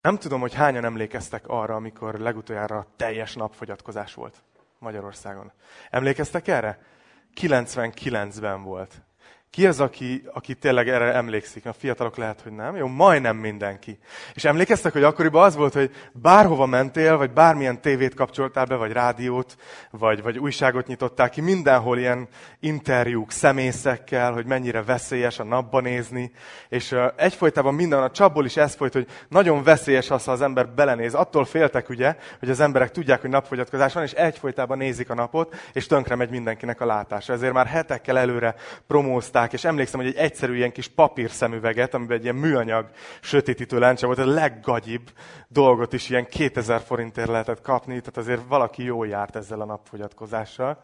Nem tudom, hogy hányan emlékeztek arra, amikor legutoljára teljes napfogyatkozás volt Magyarországon. Emlékeztek erre? 99-ben volt. Ki az, aki, aki tényleg erre emlékszik? A fiatalok lehet, hogy nem. Jó, majdnem mindenki. És emlékeztek, hogy akkoriban az volt, hogy bárhova mentél, vagy bármilyen tévét kapcsoltál be, vagy rádiót, vagy, vagy újságot nyitottál ki, mindenhol ilyen interjúk szemészekkel, hogy mennyire veszélyes a napba nézni. És uh, egyfolytában minden, a csapból is ez folyt, hogy nagyon veszélyes az, ha az ember belenéz. Attól féltek ugye, hogy az emberek tudják, hogy napfogyatkozás van, és egyfolytában nézik a napot, és tönkre megy mindenkinek a látása. Ezért már hetekkel előre promózták hozták, és emlékszem, hogy egy egyszerű ilyen kis papírszemüveget, amiben egy ilyen műanyag sötétítő lencse volt, a leggagyibb dolgot is ilyen 2000 forintért lehetett kapni, tehát azért valaki jól járt ezzel a napfogyatkozással.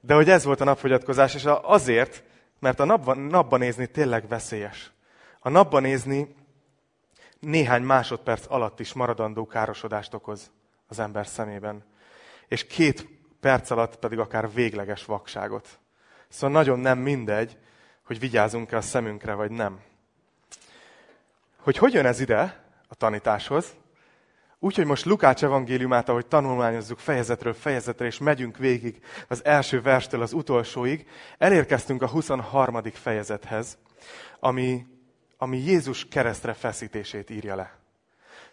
De hogy ez volt a napfogyatkozás, és azért, mert a napban, napban nézni tényleg veszélyes. A napban nézni néhány másodperc alatt is maradandó károsodást okoz az ember szemében. És két perc alatt pedig akár végleges vakságot. Szóval nagyon nem mindegy, hogy vigyázunk-e a szemünkre, vagy nem. Hogy hogy jön ez ide a tanításhoz? Úgyhogy most Lukács evangéliumát, ahogy tanulmányozzuk fejezetről fejezetre, és megyünk végig az első verstől az utolsóig, elérkeztünk a 23. fejezethez, ami, ami Jézus keresztre feszítését írja le.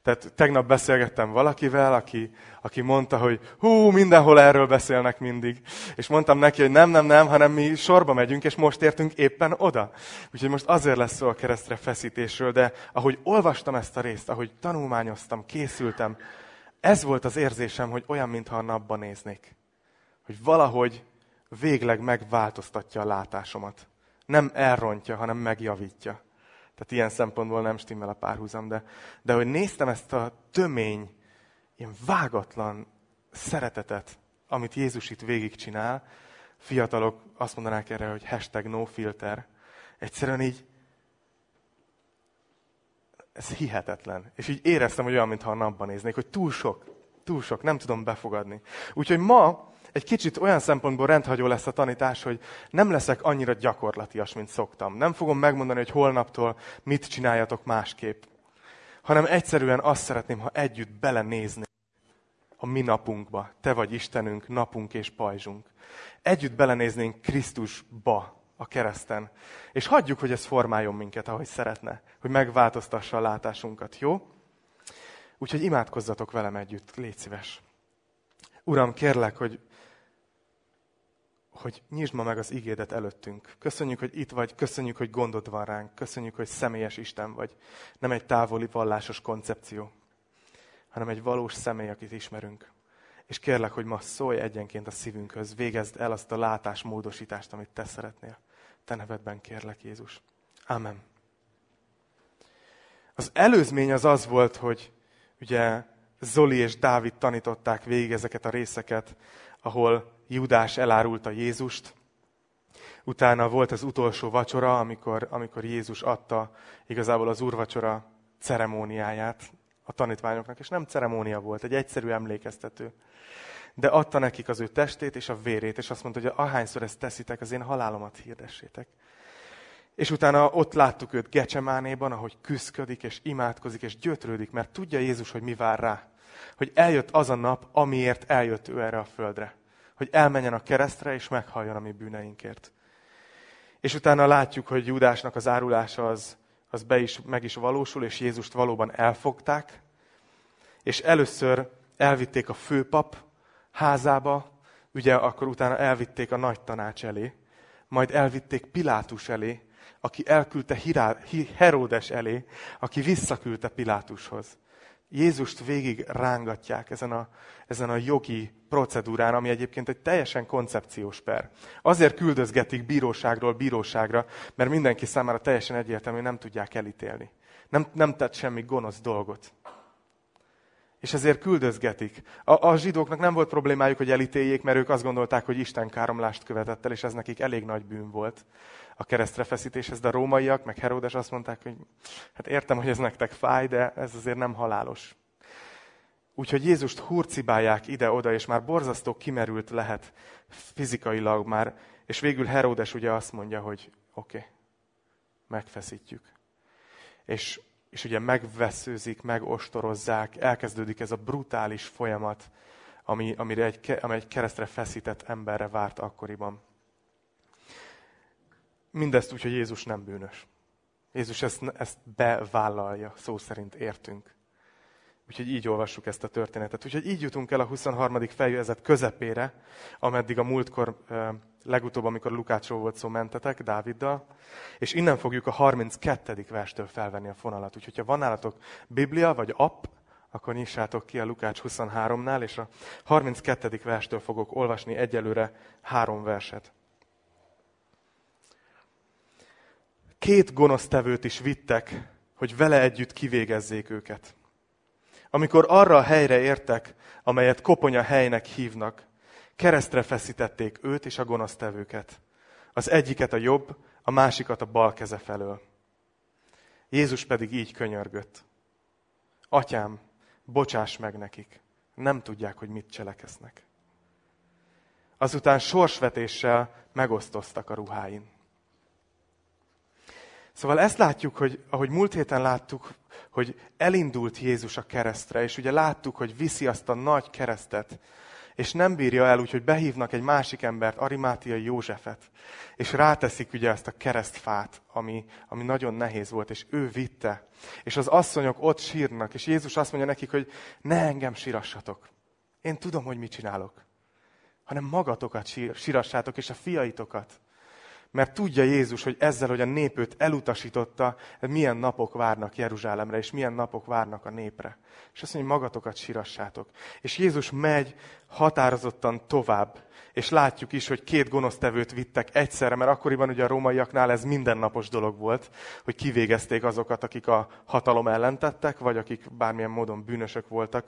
Tehát tegnap beszélgettem valakivel, aki, aki mondta, hogy hú, mindenhol erről beszélnek mindig. És mondtam neki, hogy nem, nem, nem, hanem mi sorba megyünk, és most értünk éppen oda. Úgyhogy most azért lesz szó a keresztre feszítésről, de ahogy olvastam ezt a részt, ahogy tanulmányoztam, készültem, ez volt az érzésem, hogy olyan, mintha a napban néznék. Hogy valahogy végleg megváltoztatja a látásomat. Nem elrontja, hanem megjavítja. Tehát ilyen szempontból nem stimmel a párhuzam, de, de hogy néztem ezt a tömény, ilyen vágatlan szeretetet, amit Jézus itt végigcsinál, fiatalok azt mondanák erre, hogy hashtag no filter. Egyszerűen így, ez hihetetlen. És így éreztem, hogy olyan, mintha a napban néznék, hogy túl sok, túl sok, nem tudom befogadni. Úgyhogy ma egy kicsit olyan szempontból rendhagyó lesz a tanítás, hogy nem leszek annyira gyakorlatias, mint szoktam. Nem fogom megmondani, hogy holnaptól mit csináljatok másképp. Hanem egyszerűen azt szeretném, ha együtt belenézni a mi napunkba. Te vagy Istenünk, napunk és pajzsunk. Együtt belenéznénk Krisztusba a kereszten. És hagyjuk, hogy ez formáljon minket, ahogy szeretne. Hogy megváltoztassa a látásunkat, jó? Úgyhogy imádkozzatok velem együtt, légy szíves. Uram, kérlek, hogy hogy nyisd ma meg az igédet előttünk. Köszönjük, hogy itt vagy, köszönjük, hogy gondod van ránk, köszönjük, hogy személyes Isten vagy. Nem egy távoli vallásos koncepció, hanem egy valós személy, akit ismerünk. És kérlek, hogy ma szólj egyenként a szívünkhöz, végezd el azt a látásmódosítást, amit te szeretnél. Te nevedben kérlek, Jézus. Amen. Az előzmény az az volt, hogy ugye Zoli és Dávid tanították végig ezeket a részeket, ahol Judás elárulta Jézust. Utána volt az utolsó vacsora, amikor, amikor Jézus adta igazából az úrvacsora ceremóniáját a tanítványoknak, és nem ceremónia volt, egy egyszerű emlékeztető. De adta nekik az ő testét és a vérét, és azt mondta, hogy ahányszor ezt teszitek, az én halálomat hirdessétek. És utána ott láttuk őt Gecsemánéban, ahogy küszködik, és imádkozik, és gyötrődik, mert tudja Jézus, hogy mi vár rá. Hogy eljött az a nap, amiért eljött ő erre a földre hogy elmenjen a keresztre, és meghalljon a mi bűneinkért. És utána látjuk, hogy Júdásnak az árulása az, az be is, meg is valósul, és Jézust valóban elfogták, és először elvitték a főpap házába, ugye akkor utána elvitték a nagy tanács elé, majd elvitték Pilátus elé, aki elküldte Heródes elé, aki visszaküldte Pilátushoz. Jézust végig rángatják ezen a, ezen a jogi procedúrán, ami egyébként egy teljesen koncepciós per. Azért küldözgetik bíróságról bíróságra, mert mindenki számára teljesen egyértelmű, nem tudják elítélni. Nem, nem tett semmi gonosz dolgot. És ezért küldözgetik. A, a zsidóknak nem volt problémájuk, hogy elítéljék, mert ők azt gondolták, hogy Isten káromlást követett el, és ez nekik elég nagy bűn volt a keresztre feszítéshez, de a rómaiak, meg Heródes azt mondták, hogy hát értem, hogy ez nektek fáj, de ez azért nem halálos. Úgyhogy Jézust hurcibálják ide-oda, és már borzasztó kimerült lehet fizikailag már, és végül Heródes ugye azt mondja, hogy oké, okay, megfeszítjük. És és ugye megveszőzik, megostorozzák, elkezdődik ez a brutális folyamat, ami, amire egy, ami egy keresztre feszített emberre várt akkoriban. Mindezt úgy, hogy Jézus nem bűnös. Jézus ezt, ezt bevállalja, szó szerint értünk. Úgyhogy így olvassuk ezt a történetet. Úgyhogy így jutunk el a 23. fejezet közepére, ameddig a múltkor, legutóbb, amikor Lukácsról volt szó, mentetek Dáviddal, és innen fogjuk a 32. verstől felvenni a fonalat. Úgyhogy ha van nálatok Biblia vagy app, akkor nyissátok ki a Lukács 23-nál, és a 32. verstől fogok olvasni egyelőre három verset. Két gonosztevőt is vittek, hogy vele együtt kivégezzék őket. Amikor arra a helyre értek, amelyet koponya helynek hívnak, keresztre feszítették őt és a gonosztevőket. Az egyiket a jobb, a másikat a bal keze felől. Jézus pedig így könyörgött. Atyám, bocsáss meg nekik. Nem tudják, hogy mit cselekesznek. Azután sorsvetéssel megosztoztak a ruháin. Szóval ezt látjuk, hogy ahogy múlt héten láttuk, hogy elindult Jézus a keresztre, és ugye láttuk, hogy viszi azt a nagy keresztet, és nem bírja el úgy, hogy behívnak egy másik embert, Arimátiai Józsefet, és ráteszik ugye ezt a keresztfát, ami, ami nagyon nehéz volt, és ő vitte. És az asszonyok ott sírnak, és Jézus azt mondja nekik, hogy ne engem sírassatok. Én tudom, hogy mit csinálok. Hanem magatokat sír, sírassátok, és a fiaitokat. Mert tudja Jézus, hogy ezzel, hogy a nép őt elutasította, milyen napok várnak Jeruzsálemre, és milyen napok várnak a népre. És azt mondja, hogy magatokat sírassátok. És Jézus megy határozottan tovább. És látjuk is, hogy két gonosztevőt vittek egyszerre, mert akkoriban ugye a rómaiaknál ez mindennapos dolog volt, hogy kivégezték azokat, akik a hatalom ellentettek, vagy akik bármilyen módon bűnösök voltak,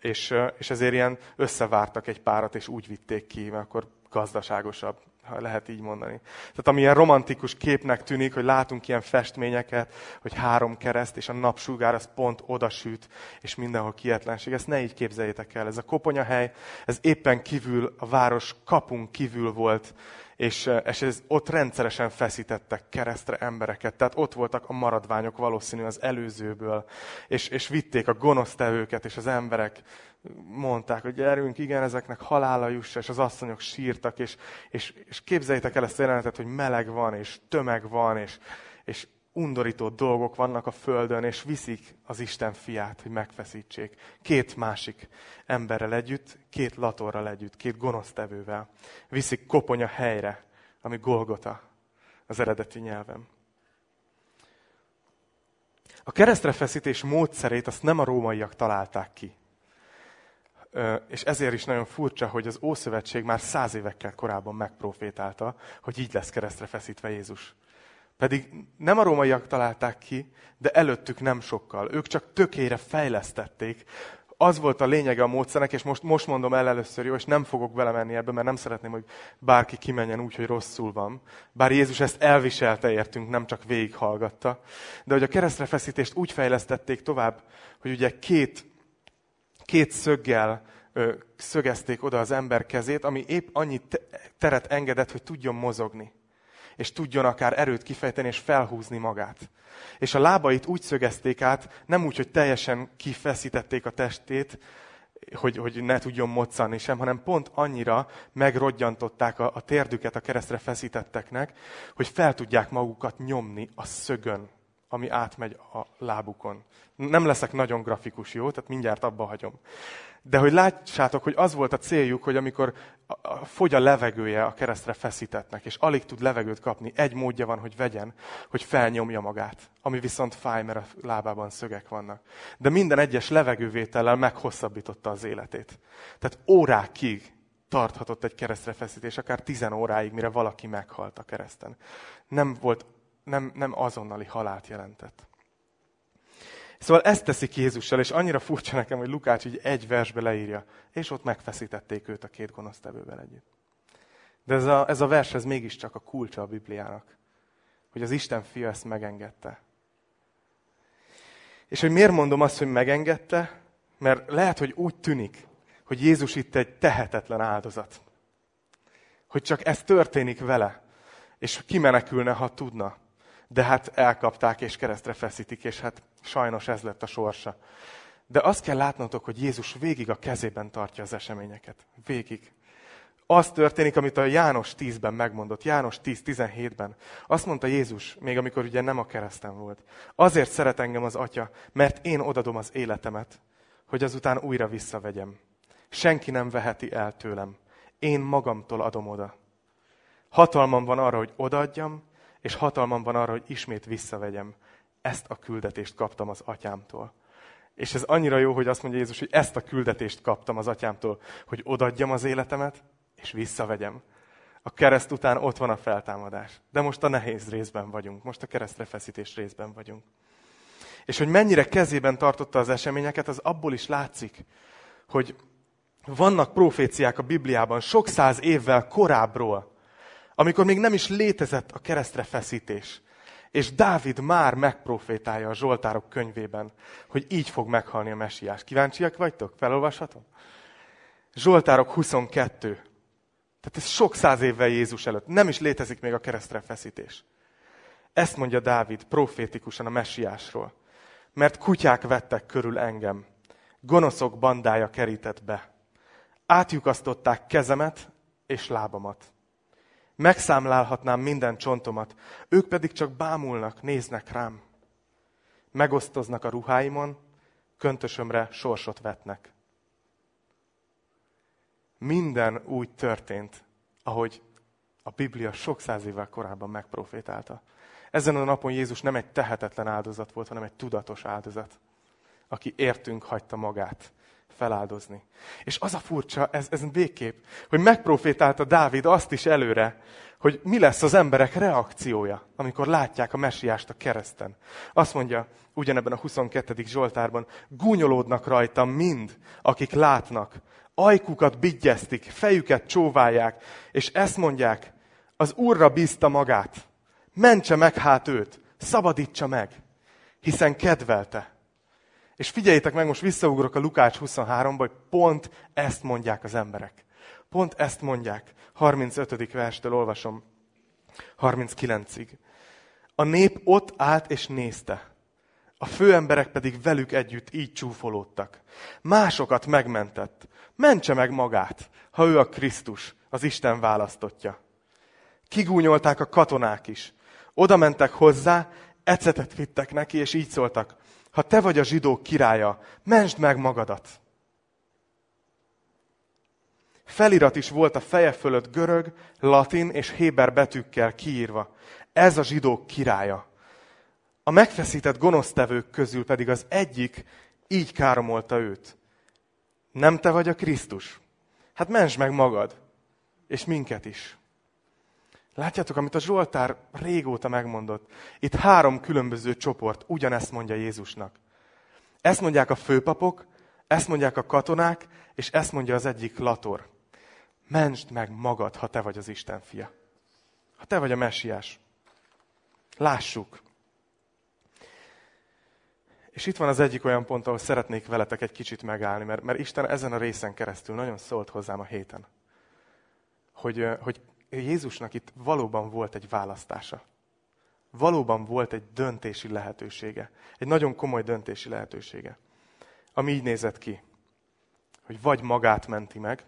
és, és ezért ilyen összevártak egy párat, és úgy vitték ki, mert akkor gazdaságosabb ha lehet így mondani. Tehát ami ilyen romantikus képnek tűnik, hogy látunk ilyen festményeket, hogy három kereszt, és a napsugár az pont odasüt, és mindenhol kietlenség. Ezt ne így képzeljétek el. Ez a koponyahely, ez éppen kívül, a város kapunk kívül volt, és, és ez, ott rendszeresen feszítettek keresztre embereket. Tehát ott voltak a maradványok valószínű az előzőből, és, és vitték a gonosztevőket, és az emberek mondták, hogy gyerünk, igen, ezeknek halála juss, és az asszonyok sírtak, és, és, és képzeljétek el ezt a jelenetet, hogy meleg van, és tömeg van, és, és undorító dolgok vannak a földön, és viszik az Isten fiát, hogy megfeszítsék. Két másik emberrel együtt, két latorral együtt, két gonosztevővel. Viszik koponya helyre, ami Golgota az eredeti nyelven. A keresztrefeszítés módszerét azt nem a rómaiak találták ki. És ezért is nagyon furcsa, hogy az Ószövetség már száz évekkel korábban megprofétálta, hogy így lesz keresztre feszítve Jézus. Pedig nem a rómaiak találták ki, de előttük nem sokkal. Ők csak tökére fejlesztették. Az volt a lényege a módszernek, és most, most mondom el először, jó, és nem fogok belemenni ebbe, mert nem szeretném, hogy bárki kimenjen úgy, hogy rosszul van. Bár Jézus ezt elviselte értünk, nem csak végighallgatta. De hogy a keresztre feszítést úgy fejlesztették tovább, hogy ugye két két szöggel ö, szögezték oda az ember kezét, ami épp annyi teret engedett, hogy tudjon mozogni. És tudjon akár erőt kifejteni és felhúzni magát. És a lábait úgy szögezték át, nem úgy, hogy teljesen kifeszítették a testét, hogy, hogy ne tudjon moccani sem, hanem pont annyira megrodjantották a, a térdüket a keresztre feszítetteknek, hogy fel tudják magukat nyomni a szögön, ami átmegy a lábukon. Nem leszek nagyon grafikus, jó? Tehát mindjárt abba hagyom. De hogy lássátok, hogy az volt a céljuk, hogy amikor fogy a levegője a keresztre feszítetnek, és alig tud levegőt kapni, egy módja van, hogy vegyen, hogy felnyomja magát. Ami viszont fáj, mert a lábában szögek vannak. De minden egyes levegővétellel meghosszabbította az életét. Tehát órákig tarthatott egy keresztrefeszítés, akár tizen óráig, mire valaki meghalt a kereszten. Nem volt nem, nem azonnali halált jelentett. Szóval ezt teszik Jézussal, és annyira furcsa nekem, hogy Lukács így egy versbe leírja, és ott megfeszítették őt a két gonosztevővel együtt. De ez a, ez a vers, ez mégiscsak a kulcsa a Bibliának, hogy az Isten fia ezt megengedte. És hogy miért mondom azt, hogy megengedte? Mert lehet, hogy úgy tűnik, hogy Jézus itt egy tehetetlen áldozat. Hogy csak ez történik vele, és kimenekülne, ha tudna. De hát elkapták és keresztre feszítik, és hát sajnos ez lett a sorsa. De azt kell látnotok, hogy Jézus végig a kezében tartja az eseményeket. Végig. Az történik, amit a János 10-ben megmondott, János 10-17-ben. Azt mondta Jézus, még amikor ugye nem a kereszten volt. Azért szeret engem az Atya, mert én odadom az életemet, hogy azután újra visszavegyem. Senki nem veheti el tőlem. Én magamtól adom oda. Hatalmam van arra, hogy odaadjam, és hatalmam van arra, hogy ismét visszavegyem. Ezt a küldetést kaptam az atyámtól. És ez annyira jó, hogy azt mondja Jézus, hogy ezt a küldetést kaptam az atyámtól, hogy odaadjam az életemet, és visszavegyem. A kereszt után ott van a feltámadás. De most a nehéz részben vagyunk. Most a keresztre feszítés részben vagyunk. És hogy mennyire kezében tartotta az eseményeket, az abból is látszik, hogy vannak proféciák a Bibliában sok száz évvel korábbról, amikor még nem is létezett a keresztre feszítés. És Dávid már megprofétálja a Zsoltárok könyvében, hogy így fog meghalni a mesiás. Kíváncsiak vagytok? Felolvashatom? Zsoltárok 22. Tehát ez sok száz évvel Jézus előtt. Nem is létezik még a keresztre feszítés. Ezt mondja Dávid profétikusan a messiásról. Mert kutyák vettek körül engem. Gonoszok bandája kerített be. Átjukasztották kezemet és lábamat megszámlálhatnám minden csontomat, ők pedig csak bámulnak, néznek rám. Megosztoznak a ruháimon, köntösömre sorsot vetnek. Minden úgy történt, ahogy a Biblia sok száz évvel korábban megprofétálta. Ezen a napon Jézus nem egy tehetetlen áldozat volt, hanem egy tudatos áldozat, aki értünk hagyta magát feláldozni. És az a furcsa, ez, ez végképp, hogy megprofétálta Dávid azt is előre, hogy mi lesz az emberek reakciója, amikor látják a mesiást a kereszten. Azt mondja ugyanebben a 22. Zsoltárban, gúnyolódnak rajtam mind, akik látnak, ajkukat bigyeztik, fejüket csóválják, és ezt mondják, az Úrra bízta magát, mentse meg hát őt, szabadítsa meg, hiszen kedvelte. És figyeljétek meg, most visszaugrok a Lukács 23-ba, hogy pont ezt mondják az emberek. Pont ezt mondják. 35. verstől olvasom. 39-ig. A nép ott állt és nézte. A főemberek pedig velük együtt így csúfolódtak. Másokat megmentett. Mentse meg magát, ha ő a Krisztus, az Isten választotja. Kigúnyolták a katonák is. Oda mentek hozzá, ecetet vittek neki, és így szóltak ha te vagy a zsidók királya, mentsd meg magadat. Felirat is volt a feje fölött görög, latin és héber betűkkel kiírva. Ez a zsidók királya. A megfeszített gonosztevők közül pedig az egyik így káromolta őt. Nem te vagy a Krisztus? Hát mentsd meg magad, és minket is. Látjátok, amit a Zsoltár régóta megmondott. Itt három különböző csoport ugyanezt mondja Jézusnak. Ezt mondják a főpapok, ezt mondják a katonák, és ezt mondja az egyik lator. Mentsd meg magad, ha te vagy az Isten fia. Ha te vagy a messiás. Lássuk. És itt van az egyik olyan pont, ahol szeretnék veletek egy kicsit megállni, mert, mert Isten ezen a részen keresztül nagyon szólt hozzám a héten. Hogy, hogy Jézusnak itt valóban volt egy választása. Valóban volt egy döntési lehetősége. Egy nagyon komoly döntési lehetősége. Ami így nézett ki, hogy vagy magát menti meg,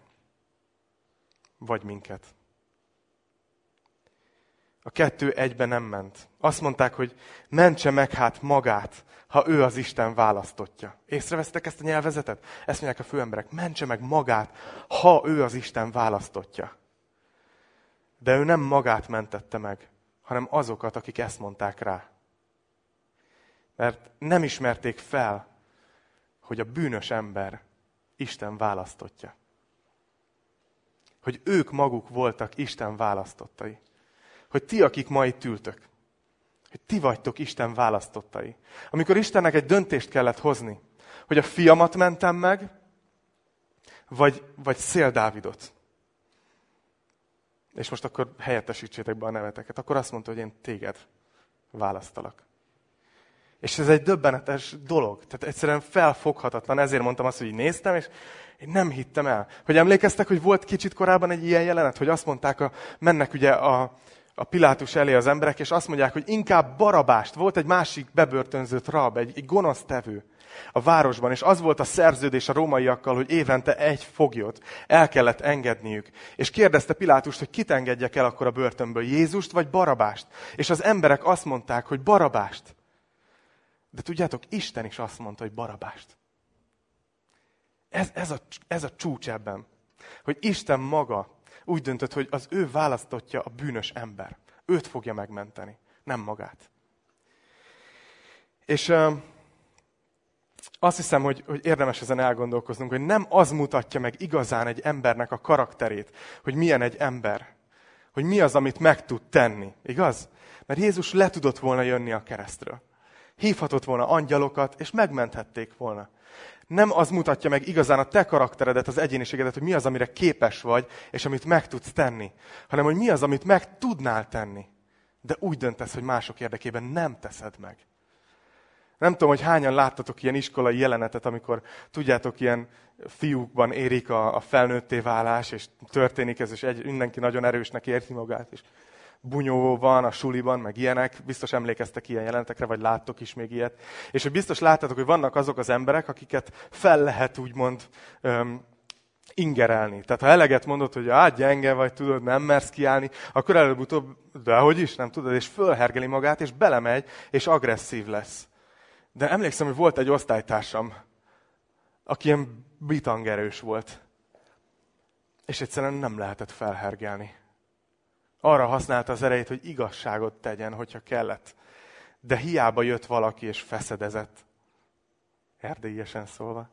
vagy minket. A kettő egybe nem ment. Azt mondták, hogy mentse meg hát magát, ha ő az Isten választotja. Észrevesztek ezt a nyelvezetet? Ezt mondják a főemberek, mentse meg magát, ha ő az Isten választotja. De ő nem magát mentette meg, hanem azokat, akik ezt mondták rá. Mert nem ismerték fel, hogy a bűnös ember Isten választotja. Hogy ők maguk voltak Isten választottai. Hogy ti, akik ma itt ültök, hogy ti vagytok Isten választottai. Amikor Istennek egy döntést kellett hozni, hogy a fiamat mentem meg, vagy, vagy Szél Dávidot és most akkor helyettesítsétek be a neveteket, akkor azt mondta, hogy én téged választalak. És ez egy döbbenetes dolog. Tehát egyszerűen felfoghatatlan. Ezért mondtam azt, hogy néztem, és én nem hittem el. Hogy emlékeztek, hogy volt kicsit korábban egy ilyen jelenet, hogy azt mondták, a, mennek ugye a, a Pilátus elé az emberek, és azt mondják, hogy inkább barabást. Volt egy másik bebörtönzött rab, egy, egy gonosz tevő a városban, és az volt a szerződés a rómaiakkal, hogy évente egy foglyot el kellett engedniük. És kérdezte Pilátust, hogy kit engedjek el akkor a börtönből, Jézust vagy Barabást? És az emberek azt mondták, hogy Barabást. De tudjátok, Isten is azt mondta, hogy Barabást. Ez, ez, a, ez a csúcs ebben. Hogy Isten maga úgy döntött, hogy az ő választottja a bűnös ember. Őt fogja megmenteni, nem magát. És uh, azt hiszem, hogy, hogy érdemes ezen elgondolkoznunk, hogy nem az mutatja meg igazán egy embernek a karakterét, hogy milyen egy ember, hogy mi az, amit meg tud tenni. Igaz? Mert Jézus le tudott volna jönni a keresztről. Hívhatott volna angyalokat, és megmenthették volna. Nem az mutatja meg igazán a te karakteredet, az egyéniségedet, hogy mi az, amire képes vagy, és amit meg tudsz tenni, hanem hogy mi az, amit meg tudnál tenni. De úgy döntesz, hogy mások érdekében nem teszed meg. Nem tudom, hogy hányan láttatok ilyen iskolai jelenetet, amikor tudjátok, ilyen fiúkban érik a, a felnőtté válás, és történik ez, és egy, mindenki nagyon erősnek érti magát, és bunyó van a suliban, meg ilyenek. Biztos emlékeztek ilyen jelenetekre, vagy láttok is még ilyet. És hogy biztos láttatok, hogy vannak azok az emberek, akiket fel lehet úgymond öm, ingerelni. Tehát ha eleget mondod, hogy hát gyenge vagy, tudod, nem mersz kiállni, akkor előbb-utóbb, de hogy is, nem tudod, és fölhergeli magát, és belemegy, és agresszív lesz. De emlékszem, hogy volt egy osztálytársam, aki ilyen bitangerős volt. És egyszerűen nem lehetett felhergelni. Arra használta az erejét, hogy igazságot tegyen, hogyha kellett. De hiába jött valaki és feszedezett. Erdélyesen szólva.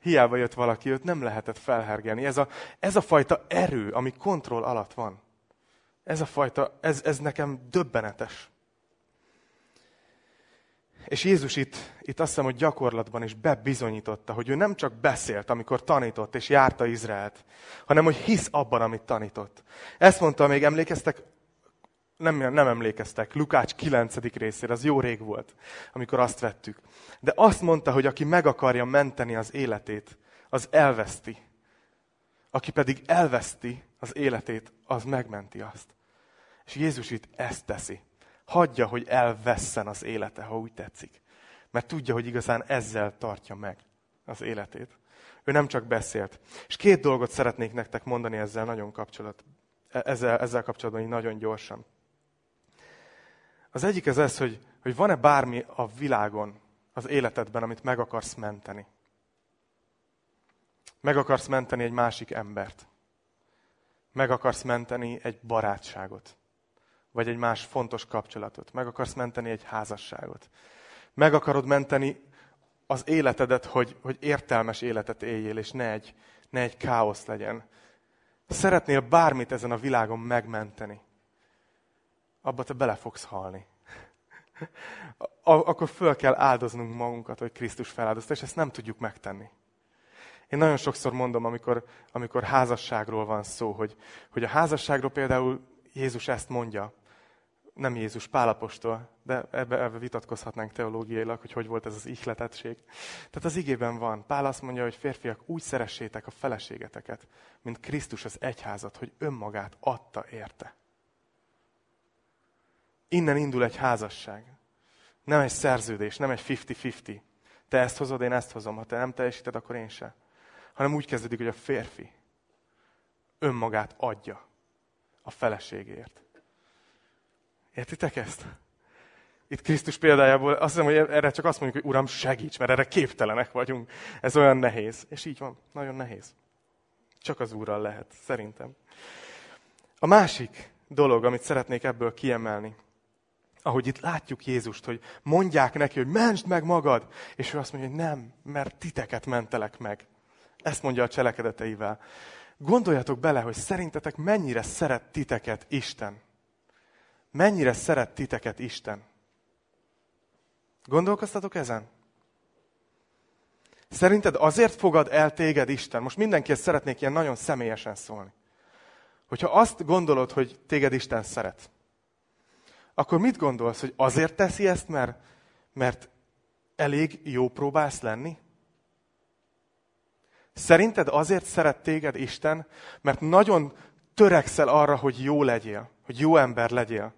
Hiába jött valaki, őt nem lehetett felhergelni. Ez a, ez a fajta erő, ami kontroll alatt van. Ez a fajta, ez, ez nekem döbbenetes. És Jézus itt, itt azt hiszem, hogy gyakorlatban is bebizonyította, hogy ő nem csak beszélt, amikor tanított és járta Izraelt, hanem hogy hisz abban, amit tanított. Ezt mondta, még emlékeztek, nem, nem emlékeztek, Lukács 9. részére, az jó rég volt, amikor azt vettük. De azt mondta, hogy aki meg akarja menteni az életét, az elveszti. Aki pedig elveszti az életét, az megmenti azt. És Jézus itt ezt teszi hagyja, hogy elvesszen az élete, ha úgy tetszik. Mert tudja, hogy igazán ezzel tartja meg az életét. Ő nem csak beszélt. És két dolgot szeretnék nektek mondani ezzel nagyon kapcsolat, ezzel, ezzel kapcsolatban így nagyon gyorsan. Az egyik az ez, hogy, hogy van-e bármi a világon, az életedben, amit meg akarsz menteni. Meg akarsz menteni egy másik embert. Meg akarsz menteni egy barátságot vagy egy más fontos kapcsolatot. Meg akarsz menteni egy házasságot. Meg akarod menteni az életedet, hogy, hogy értelmes életet éljél, és ne egy, ne egy káosz legyen. Szeretnél bármit ezen a világon megmenteni, abba te bele fogsz halni. Akkor föl kell áldoznunk magunkat, hogy Krisztus feláldozta, és ezt nem tudjuk megtenni. Én nagyon sokszor mondom, amikor, amikor házasságról van szó, hogy, hogy a házasságról például Jézus ezt mondja, nem Jézus, Pálapostól, de ebbe, ebbe vitatkozhatnánk teológiailag, hogy hogy volt ez az ihletettség. Tehát az igében van. Pál azt mondja, hogy férfiak, úgy szeressétek a feleségeteket, mint Krisztus az egyházat, hogy önmagát adta érte. Innen indul egy házasság. Nem egy szerződés, nem egy 50-50. Te ezt hozod, én ezt hozom. Ha te nem teljesíted, akkor én se. Hanem úgy kezdődik, hogy a férfi önmagát adja a feleségért. Értitek ezt? Itt Krisztus példájából azt hiszem, hogy erre csak azt mondjuk, hogy Uram, segíts, mert erre képtelenek vagyunk. Ez olyan nehéz. És így van, nagyon nehéz. Csak az Úrral lehet, szerintem. A másik dolog, amit szeretnék ebből kiemelni, ahogy itt látjuk Jézust, hogy mondják neki, hogy mentsd meg magad, és ő azt mondja, hogy nem, mert titeket mentelek meg. Ezt mondja a cselekedeteivel. Gondoljatok bele, hogy szerintetek mennyire szeret titeket Isten mennyire szeret titeket Isten. Gondolkoztatok ezen? Szerinted azért fogad el téged Isten? Most mindenkihez szeretnék ilyen nagyon személyesen szólni. Hogyha azt gondolod, hogy téged Isten szeret, akkor mit gondolsz, hogy azért teszi ezt, mert, mert elég jó próbálsz lenni? Szerinted azért szeret téged Isten, mert nagyon törekszel arra, hogy jó legyél, hogy jó ember legyél.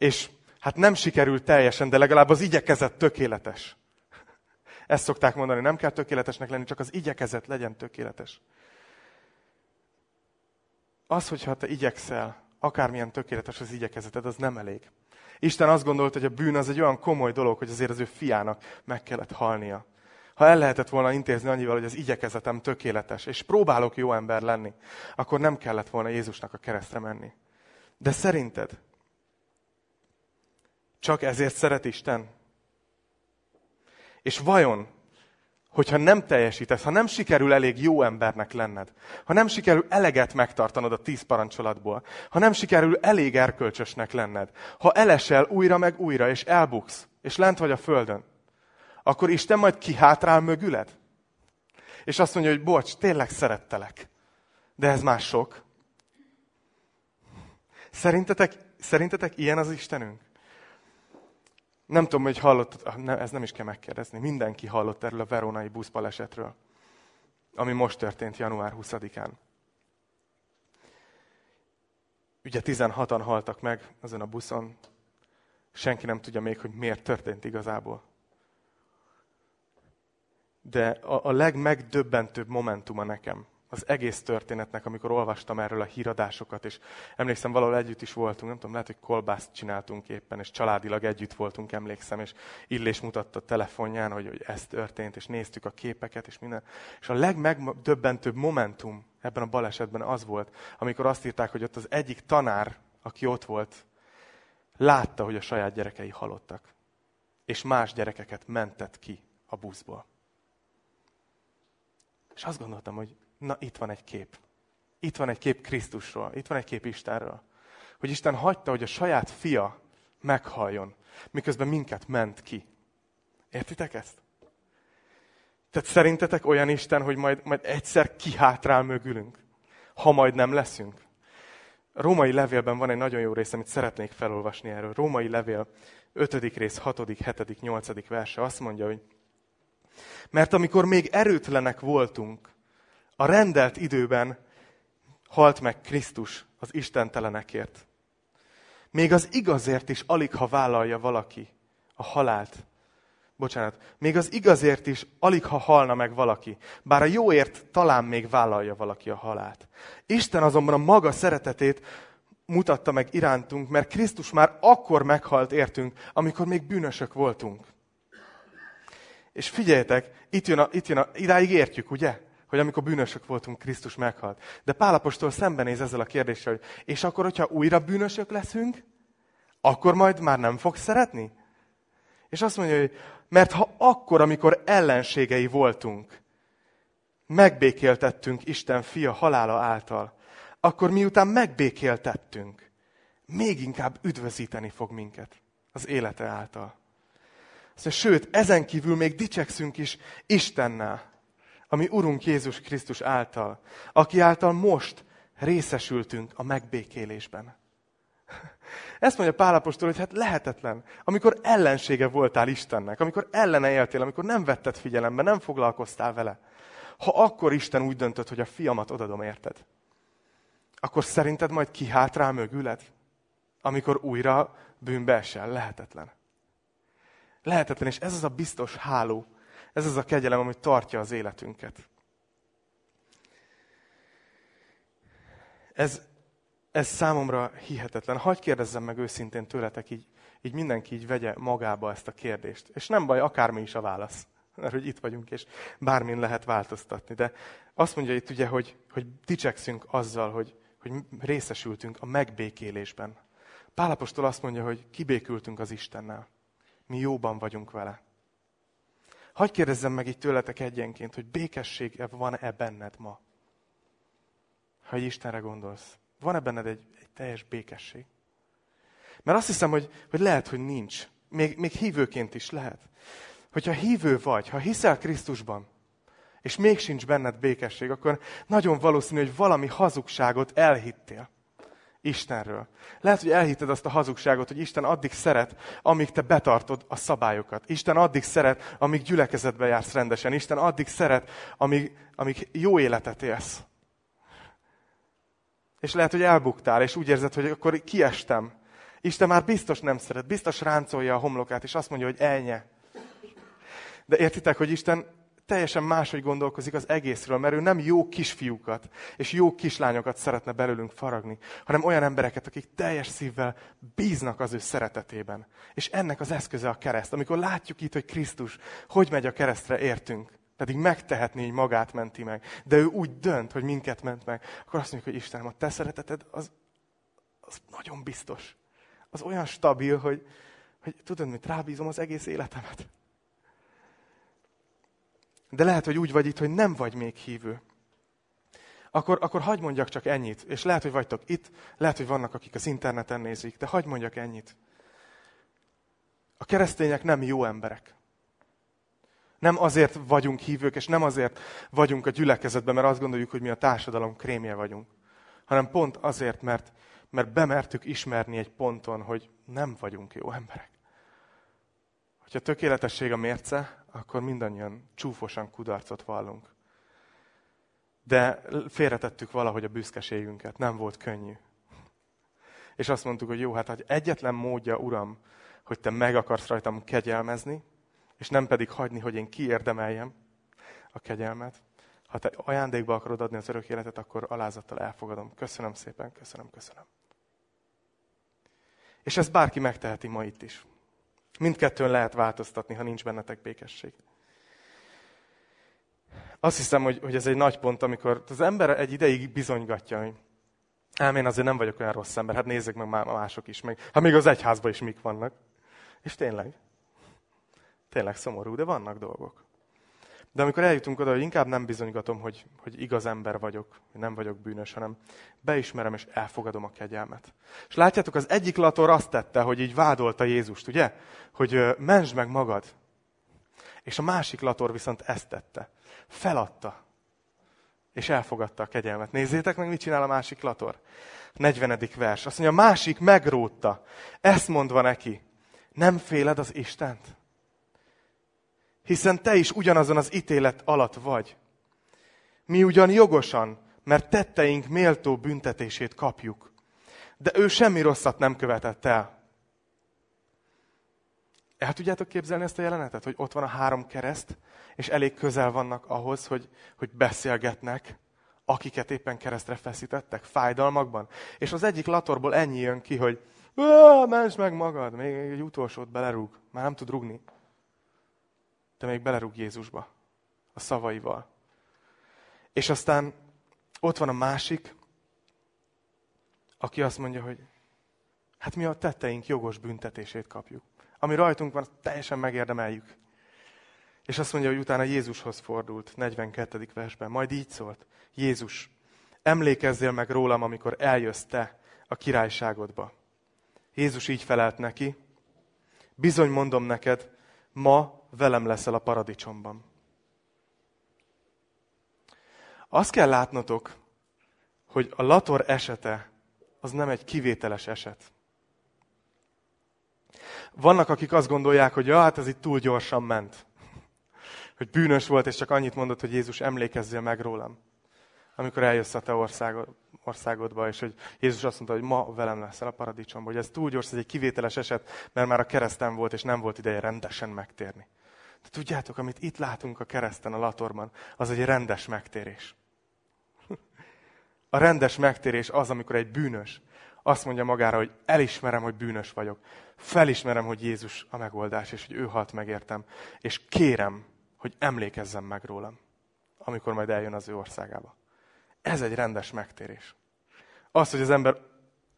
És hát nem sikerül teljesen, de legalább az igyekezet tökéletes. Ezt szokták mondani, nem kell tökéletesnek lenni, csak az igyekezet legyen tökéletes. Az, hogyha te igyekszel, akármilyen tökéletes az igyekezeted, az nem elég. Isten azt gondolt, hogy a bűn az egy olyan komoly dolog, hogy azért az ő fiának meg kellett halnia. Ha el lehetett volna intézni annyival, hogy az igyekezetem tökéletes, és próbálok jó ember lenni, akkor nem kellett volna Jézusnak a keresztre menni. De szerinted csak ezért szeret Isten? És vajon, hogyha nem teljesítesz, ha nem sikerül elég jó embernek lenned, ha nem sikerül eleget megtartanod a tíz parancsolatból, ha nem sikerül elég erkölcsösnek lenned, ha elesel újra meg újra, és elbuksz, és lent vagy a földön, akkor Isten majd kihátrál mögüled? És azt mondja, hogy bocs, tényleg szerettelek. De ez már sok. Szerintetek, szerintetek ilyen az Istenünk? Nem tudom, hogy hallott, ah, ne, ez nem is kell megkérdezni. Mindenki hallott erről a veronai buszbalesetről, ami most történt január 20-án. Ugye 16-an haltak meg azon a buszon. Senki nem tudja még, hogy miért történt igazából. De a, a legmegdöbbentőbb momentuma nekem, az egész történetnek, amikor olvastam erről a híradásokat, és emlékszem, valahol együtt is voltunk, nem tudom, lehet, hogy kolbászt csináltunk éppen, és családilag együtt voltunk, emlékszem, és Illés mutatta a telefonján, hogy, hogy ez történt, és néztük a képeket, és minden. És a legmegdöbbentőbb momentum ebben a balesetben az volt, amikor azt írták, hogy ott az egyik tanár, aki ott volt, látta, hogy a saját gyerekei halottak, és más gyerekeket mentett ki a buszból. És azt gondoltam, hogy na itt van egy kép. Itt van egy kép Krisztusról, itt van egy kép Istenről. Hogy Isten hagyta, hogy a saját fia meghaljon, miközben minket ment ki. Értitek ezt? Tehát szerintetek olyan Isten, hogy majd, majd egyszer kihátrál mögülünk, ha majd nem leszünk? A római levélben van egy nagyon jó rész, amit szeretnék felolvasni erről. Római levél 5. rész 6., 7., 8. verse azt mondja, hogy mert amikor még erőtlenek voltunk, a rendelt időben halt meg Krisztus az istentelenekért. Még az igazért is alig ha vállalja valaki a halált. Bocsánat, még az igazért is alig ha halna meg valaki, bár a jóért talán még vállalja valaki a halált. Isten azonban a maga szeretetét mutatta meg irántunk, mert Krisztus már akkor meghalt értünk, amikor még bűnösök voltunk. És figyeljetek, itt jön, a, itt jön a, idáig értjük, ugye? Hogy amikor bűnösök voltunk, Krisztus meghalt. De Pálapostól szembenéz ezzel a kérdéssel, hogy és akkor, hogyha újra bűnösök leszünk, akkor majd már nem fog szeretni? És azt mondja, hogy mert ha akkor, amikor ellenségei voltunk, megbékéltettünk Isten fia halála által, akkor miután megbékéltettünk, még inkább üdvözíteni fog minket az élete által. Szóval, sőt, ezen kívül még dicsekszünk is Istennel ami Urunk Jézus Krisztus által, aki által most részesültünk a megbékélésben. Ezt mondja Pálapostól, hogy hát lehetetlen. Amikor ellensége voltál Istennek, amikor ellene éltél, amikor nem vetted figyelembe, nem foglalkoztál vele. Ha akkor Isten úgy döntött, hogy a fiamat odadom, érted? Akkor szerinted majd kihátrál mögüled? Amikor újra bűnbe esel? Lehetetlen. Lehetetlen, és ez az a biztos háló, ez az a kegyelem, ami tartja az életünket. Ez, ez számomra hihetetlen. Hagy kérdezzem meg őszintén tőletek, így, így mindenki így vegye magába ezt a kérdést. És nem baj, akármi is a válasz. Mert hogy itt vagyunk, és bármin lehet változtatni. De azt mondja itt ugye, hogy, hogy dicsekszünk azzal, hogy, hogy részesültünk a megbékélésben. Pálapostól azt mondja, hogy kibékültünk az Istennel. Mi jóban vagyunk vele. Hagy kérdezzem meg így tőletek egyenként, hogy békesség van-e benned ma? Ha egy Istenre gondolsz. Van-e benned egy, egy teljes békesség? Mert azt hiszem, hogy, hogy lehet, hogy nincs. Még, még hívőként is lehet. Hogyha hívő vagy, ha hiszel Krisztusban, és még sincs benned békesség, akkor nagyon valószínű, hogy valami hazugságot elhittél. Istenről. Lehet, hogy elhitted azt a hazugságot, hogy Isten addig szeret, amíg te betartod a szabályokat. Isten addig szeret, amíg gyülekezetbe jársz rendesen. Isten addig szeret, amíg, amíg jó életet élsz. És lehet, hogy elbuktál, és úgy érzed, hogy akkor kiestem. Isten már biztos nem szeret, biztos ráncolja a homlokát, és azt mondja, hogy elnye. De értitek, hogy Isten teljesen máshogy gondolkozik az egészről, mert ő nem jó kisfiúkat és jó kislányokat szeretne belőlünk faragni, hanem olyan embereket, akik teljes szívvel bíznak az ő szeretetében. És ennek az eszköze a kereszt. Amikor látjuk itt, hogy Krisztus hogy megy a keresztre értünk, pedig megtehetné, hogy magát menti meg, de ő úgy dönt, hogy minket ment meg, akkor azt mondjuk, hogy Istenem, a te szereteted az, az nagyon biztos. Az olyan stabil, hogy, hogy tudod mit, rábízom az egész életemet. De lehet, hogy úgy vagy itt, hogy nem vagy még hívő. Akkor, akkor hagyd mondjak csak ennyit. És lehet, hogy vagytok itt, lehet, hogy vannak, akik az interneten nézik, de hagyd mondjak ennyit. A keresztények nem jó emberek. Nem azért vagyunk hívők, és nem azért vagyunk a gyülekezetben, mert azt gondoljuk, hogy mi a társadalom krémje vagyunk, hanem pont azért, mert, mert bemertük ismerni egy ponton, hogy nem vagyunk jó emberek. Hogyha tökéletesség a mérce, akkor mindannyian csúfosan kudarcot vallunk. De félretettük valahogy a büszkeségünket, nem volt könnyű. És azt mondtuk, hogy jó, hát hogy egyetlen módja, Uram, hogy Te meg akarsz rajtam kegyelmezni, és nem pedig hagyni, hogy én kiérdemeljem a kegyelmet. Ha Te ajándékba akarod adni az örök életet, akkor alázattal elfogadom. Köszönöm szépen, köszönöm, köszönöm. És ezt bárki megteheti ma itt is. Mindkettőn lehet változtatni, ha nincs bennetek békesség. Azt hiszem, hogy, hogy ez egy nagy pont, amikor az ember egy ideig bizonygatja, hogy ám én azért nem vagyok olyan rossz ember, hát nézzük meg már mások is, meg, hát még az egyházban is mik vannak. És tényleg, tényleg szomorú, de vannak dolgok. De amikor eljutunk oda, hogy inkább nem bizonygatom, hogy, hogy igaz ember vagyok, hogy nem vagyok bűnös, hanem beismerem és elfogadom a kegyelmet. És látjátok, az egyik lator azt tette, hogy így vádolta Jézust, ugye? Hogy mentsd meg magad. És a másik lator viszont ezt tette. Feladta. És elfogadta a kegyelmet. Nézzétek meg, mit csinál a másik lator. 40. vers. Azt mondja, a másik megrótta. Ezt mondva neki. Nem féled az Istent? Hiszen te is ugyanazon az ítélet alatt vagy. Mi ugyan jogosan, mert tetteink méltó büntetését kapjuk. De ő semmi rosszat nem követett el. El tudjátok képzelni ezt a jelenetet, hogy ott van a három kereszt, és elég közel vannak ahhoz, hogy, hogy beszélgetnek, akiket éppen keresztre feszítettek, fájdalmakban. És az egyik latorból ennyi jön ki, hogy menj meg magad, még egy utolsót belerúg, már nem tud rugni de még belerúg Jézusba a szavaival. És aztán ott van a másik, aki azt mondja, hogy hát mi a tetteink jogos büntetését kapjuk. Ami rajtunk van, teljesen megérdemeljük. És azt mondja, hogy utána Jézushoz fordult, 42. versben. Majd így szólt, Jézus, emlékezzél meg rólam, amikor eljössz te a királyságodba. Jézus így felelt neki, bizony mondom neked, ma velem leszel a paradicsomban. Azt kell látnotok, hogy a Lator esete az nem egy kivételes eset. Vannak, akik azt gondolják, hogy ja, hát ez itt túl gyorsan ment. Hogy bűnös volt, és csak annyit mondott, hogy Jézus emlékezzél meg rólam. Amikor eljössz a te országod, országodba, és hogy Jézus azt mondta, hogy ma velem leszel a paradicsomban. Hogy ez túl gyors, ez egy kivételes eset, mert már a kereszten volt, és nem volt ideje rendesen megtérni. De tudjátok, amit itt látunk a kereszten, a latorban, az egy rendes megtérés. A rendes megtérés az, amikor egy bűnös azt mondja magára, hogy elismerem, hogy bűnös vagyok. Felismerem, hogy Jézus a megoldás, és hogy ő halt megértem. És kérem, hogy emlékezzem meg rólam, amikor majd eljön az ő országába. Ez egy rendes megtérés. Az, hogy az ember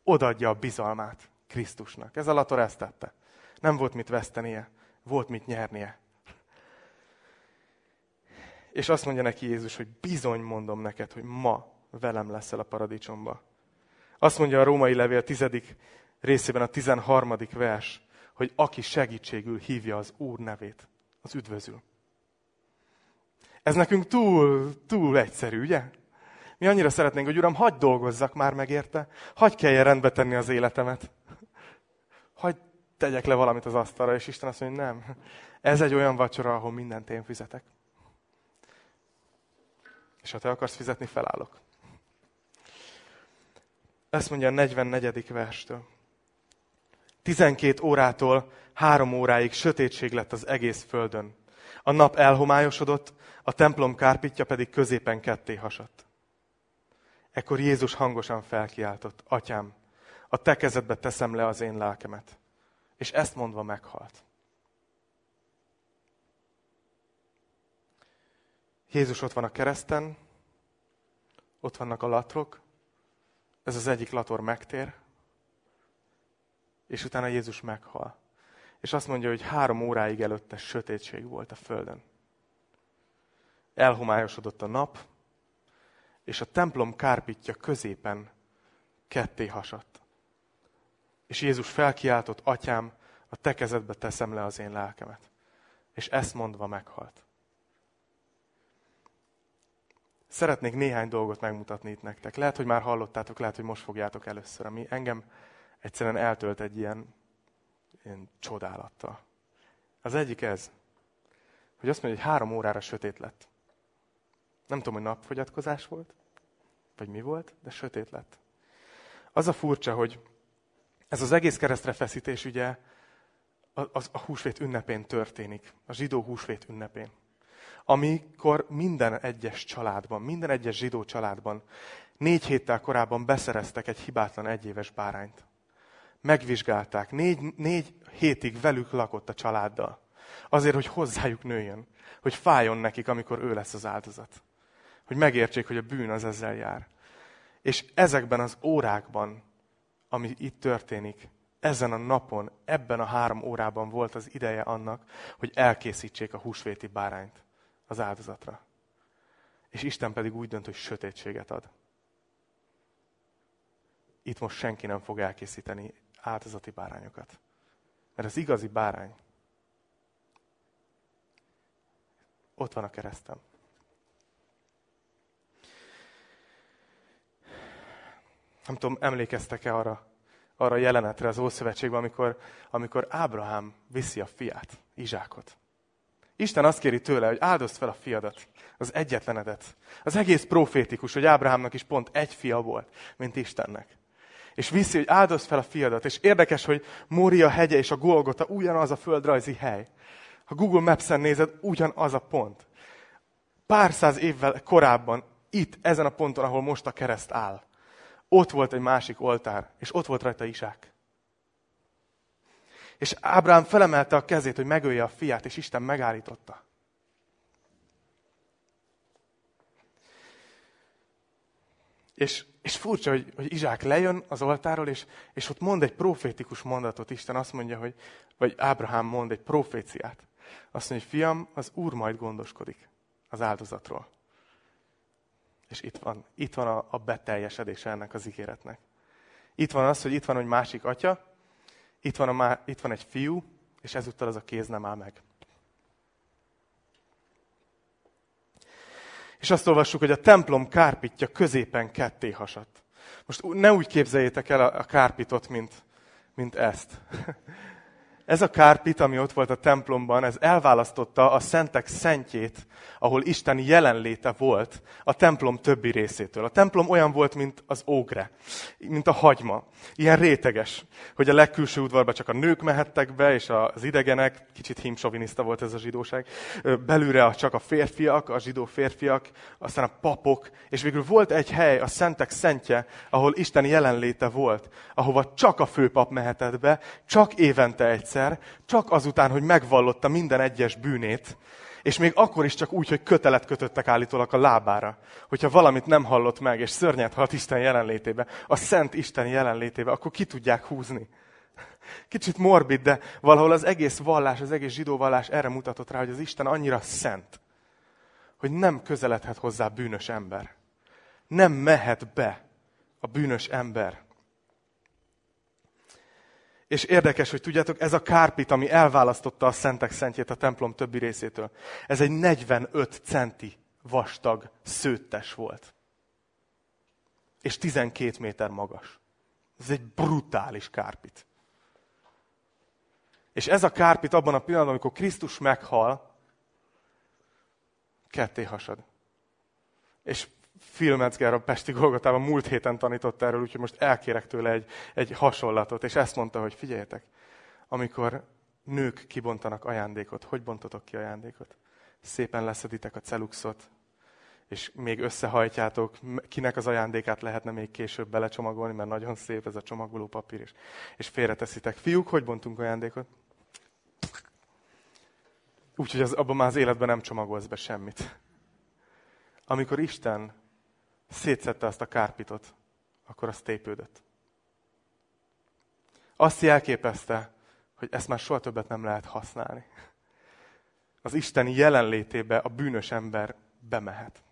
odadja a bizalmát Krisztusnak. Ez a lator ezt tette. Nem volt mit vesztenie, volt mit nyernie. És azt mondja neki Jézus, hogy bizony mondom neked, hogy ma velem leszel a paradicsomba. Azt mondja a római levél tizedik részében a tizenharmadik vers, hogy aki segítségül hívja az Úr nevét, az üdvözül. Ez nekünk túl, túl egyszerű, ugye? Mi annyira szeretnénk, hogy Uram, hagyd dolgozzak már meg érte, hagyd kelljen rendbe tenni az életemet. Hagyd tegyek le valamit az asztalra, és Isten azt mondja, nem. Ez egy olyan vacsora, ahol mindent én fizetek. És ha te akarsz fizetni, felállok. Ezt mondja a 44. verstől. 12 órától három óráig sötétség lett az egész földön. A nap elhomályosodott, a templom kárpitja pedig középen ketté hasadt. Ekkor Jézus hangosan felkiáltott, Atyám, a te kezedbe teszem le az én lelkemet. És ezt mondva meghalt. Jézus ott van a kereszten, ott vannak a latrok, ez az egyik lator megtér, és utána Jézus meghal. És azt mondja, hogy három óráig előtte sötétség volt a földön. Elhomályosodott a nap, és a templom kárpitja középen ketté hasadt. És Jézus felkiáltott, atyám, a te kezedbe teszem le az én lelkemet. És ezt mondva meghalt. Szeretnék néhány dolgot megmutatni itt nektek. Lehet, hogy már hallottátok, lehet, hogy most fogjátok először, ami engem egyszerűen eltölt egy ilyen, ilyen csodálattal. Az egyik ez, hogy azt mondja, hogy három órára sötét lett. Nem tudom, hogy napfogyatkozás volt, vagy mi volt, de sötét lett. Az a furcsa, hogy ez az egész keresztre feszítés ugye a, a húsvét ünnepén történik, a zsidó húsvét ünnepén. Amikor minden egyes családban, minden egyes zsidó családban négy héttel korábban beszereztek egy hibátlan egyéves bárányt megvizsgálták. Négy, négy hétig velük lakott a családdal. Azért, hogy hozzájuk nőjön. Hogy fájjon nekik, amikor ő lesz az áldozat. Hogy megértsék, hogy a bűn az ezzel jár. És ezekben az órákban, ami itt történik, ezen a napon, ebben a három órában volt az ideje annak, hogy elkészítsék a húsvéti bárányt az áldozatra. És Isten pedig úgy dönt, hogy sötétséget ad. Itt most senki nem fog elkészíteni áldozati bárányokat. Mert az igazi bárány ott van a keresztem. Nem tudom, emlékeztek-e arra, arra a jelenetre az Ószövetségben, amikor, amikor Ábrahám viszi a fiát, Izsákot. Isten azt kéri tőle, hogy áldozd fel a fiadat, az egyetlenedet. Az egész profétikus, hogy Ábrahámnak is pont egy fia volt, mint Istennek és viszi, hogy áldozd fel a fiadat. És érdekes, hogy Mória hegye és a Golgota ugyanaz a földrajzi hely. Ha Google Maps-en nézed, ugyanaz a pont. Pár száz évvel korábban, itt, ezen a ponton, ahol most a kereszt áll, ott volt egy másik oltár, és ott volt rajta Isák. És Ábrám felemelte a kezét, hogy megölje a fiát, és Isten megállította. És, és furcsa, hogy, hogy Izsák lejön az oltáról, és, és ott mond egy profétikus mondatot. Isten azt mondja, hogy, vagy Ábrahám mond egy proféciát. Azt mondja, hogy fiam, az Úr majd gondoskodik az áldozatról. És itt van, itt van a, a beteljesedése ennek az ígéretnek. Itt van az, hogy itt van egy másik atya, itt van, a, itt van egy fiú, és ezúttal az a kéz nem áll meg. És azt olvassuk, hogy a templom kárpitja középen ketté hasadt. Most ne úgy képzeljétek el a kárpitot, mint, mint ezt. Ez a kárpit, ami ott volt a templomban, ez elválasztotta a szentek szentjét, ahol Isten jelenléte volt a templom többi részétől. A templom olyan volt, mint az ógre, mint a hagyma. Ilyen réteges, hogy a legkülső udvarba csak a nők mehettek be, és az idegenek, kicsit himsoviniszta volt ez a zsidóság, belülre csak a férfiak, a zsidó férfiak, aztán a papok, és végül volt egy hely, a szentek szentje, ahol Isten jelenléte volt, ahova csak a főpap mehetett be, csak évente egyszer, egyszer, csak azután, hogy megvallotta minden egyes bűnét, és még akkor is csak úgy, hogy kötelet kötöttek állítólag a lábára. Hogyha valamit nem hallott meg, és szörnyet halt Isten jelenlétébe, a szent Isten jelenlétébe, akkor ki tudják húzni. Kicsit morbid, de valahol az egész vallás, az egész zsidó vallás erre mutatott rá, hogy az Isten annyira szent, hogy nem közeledhet hozzá bűnös ember. Nem mehet be a bűnös ember és érdekes, hogy tudjátok, ez a kárpit, ami elválasztotta a szentek szentjét a templom többi részétől, ez egy 45 centi vastag szőttes volt. És 12 méter magas. Ez egy brutális kárpit. És ez a kárpit abban a pillanatban, amikor Krisztus meghal, ketté hasad. És Filmecger a Pesti Golgotában múlt héten tanított erről, úgyhogy most elkérek tőle egy, egy hasonlatot, és ezt mondta, hogy figyeljetek, amikor nők kibontanak ajándékot, hogy bontotok ki ajándékot? Szépen leszeditek a celuxot, és még összehajtjátok, kinek az ajándékát lehetne még később belecsomagolni, mert nagyon szép ez a csomagoló papír, és, és félreteszitek. Fiúk, hogy bontunk ajándékot? Úgyhogy abban már az életben nem csomagolsz be semmit. Amikor Isten szétszette azt a kárpitot, akkor az tépődött. Azt jelképezte, hogy ezt már soha többet nem lehet használni. Az Isten jelenlétébe a bűnös ember bemehet.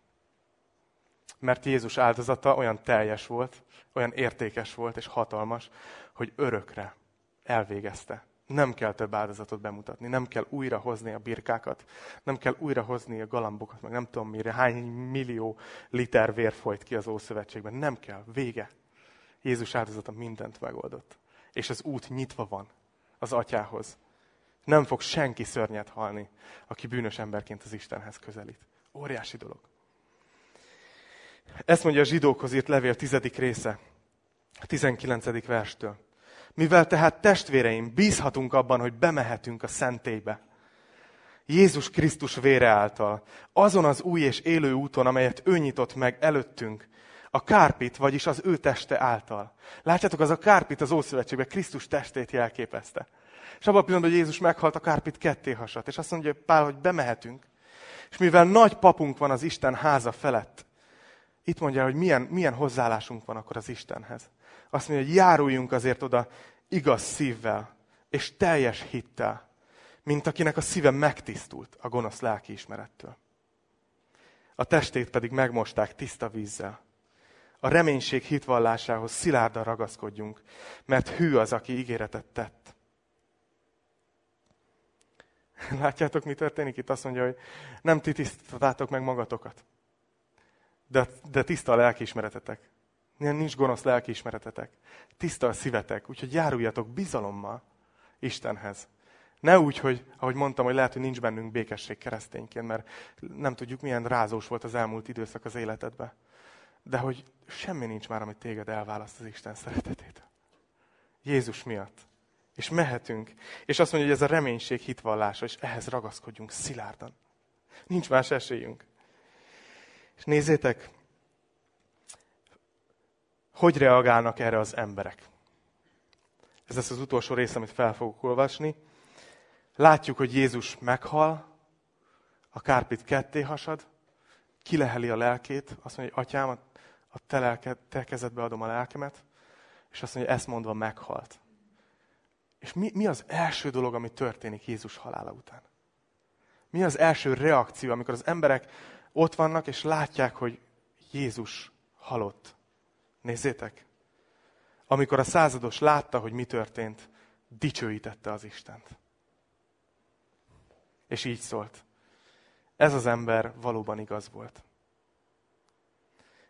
Mert Jézus áldozata olyan teljes volt, olyan értékes volt és hatalmas, hogy örökre elvégezte. Nem kell több áldozatot bemutatni, nem kell újra hozni a birkákat, nem kell újra hozni a galambokat, meg nem tudom mire, hány millió liter vér folyt ki az Ószövetségben. Nem kell, vége. Jézus áldozata mindent megoldott. És az út nyitva van az atyához. Nem fog senki szörnyet halni, aki bűnös emberként az Istenhez közelít. Óriási dolog. Ezt mondja a zsidókhoz írt levél tizedik része, a tizenkilencedik verstől. Mivel tehát testvéreim, bízhatunk abban, hogy bemehetünk a szentélybe. Jézus Krisztus vére által, azon az új és élő úton, amelyet ő nyitott meg előttünk, a kárpit, vagyis az ő teste által. Látjátok, az a kárpit az Ószövetségben Krisztus testét jelképezte. És abban a pillanatban, hogy Jézus meghalt, a kárpit ketté hasat. És azt mondja Pál, hogy bemehetünk. És mivel nagy papunk van az Isten háza felett, itt mondja, hogy milyen, milyen hozzáállásunk van akkor az Istenhez. Azt mondja, hogy járuljunk azért oda igaz szívvel és teljes hittel, mint akinek a szíve megtisztult a gonosz lelkiismerettől. A testét pedig megmosták tiszta vízzel. A reménység hitvallásához szilárdan ragaszkodjunk, mert hű az, aki ígéretet tett. Látjátok, mi történik itt? Azt mondja, hogy nem ti tisztatátok meg magatokat, de, de tiszta a lelkiismeretetek. Nincs gonosz lelkiismeretetek. Tiszta a szívetek, úgyhogy járuljatok bizalommal Istenhez. Ne úgy, hogy, ahogy mondtam, hogy lehet, hogy nincs bennünk békesség keresztényként, mert nem tudjuk, milyen rázós volt az elmúlt időszak az életedben. De hogy semmi nincs már, amit téged elválaszt az Isten szeretetét. Jézus miatt. És mehetünk. És azt mondja, hogy ez a reménység hitvallása, és ehhez ragaszkodjunk szilárdan. Nincs más esélyünk. És nézzétek, hogy reagálnak erre az emberek. Ez lesz az utolsó rész, amit fel fogok olvasni. Látjuk, hogy Jézus meghal, a kárpit ketté hasad, kileheli a lelkét, azt mondja, hogy atyám, a te, lelked, te kezedbe adom a lelkemet, és azt mondja, ezt mondva meghalt. És mi, mi az első dolog, ami történik Jézus halála után? Mi az első reakció, amikor az emberek ott vannak, és látják, hogy Jézus halott? Nézzétek! Amikor a százados látta, hogy mi történt, dicsőítette az Istent. És így szólt. Ez az ember valóban igaz volt.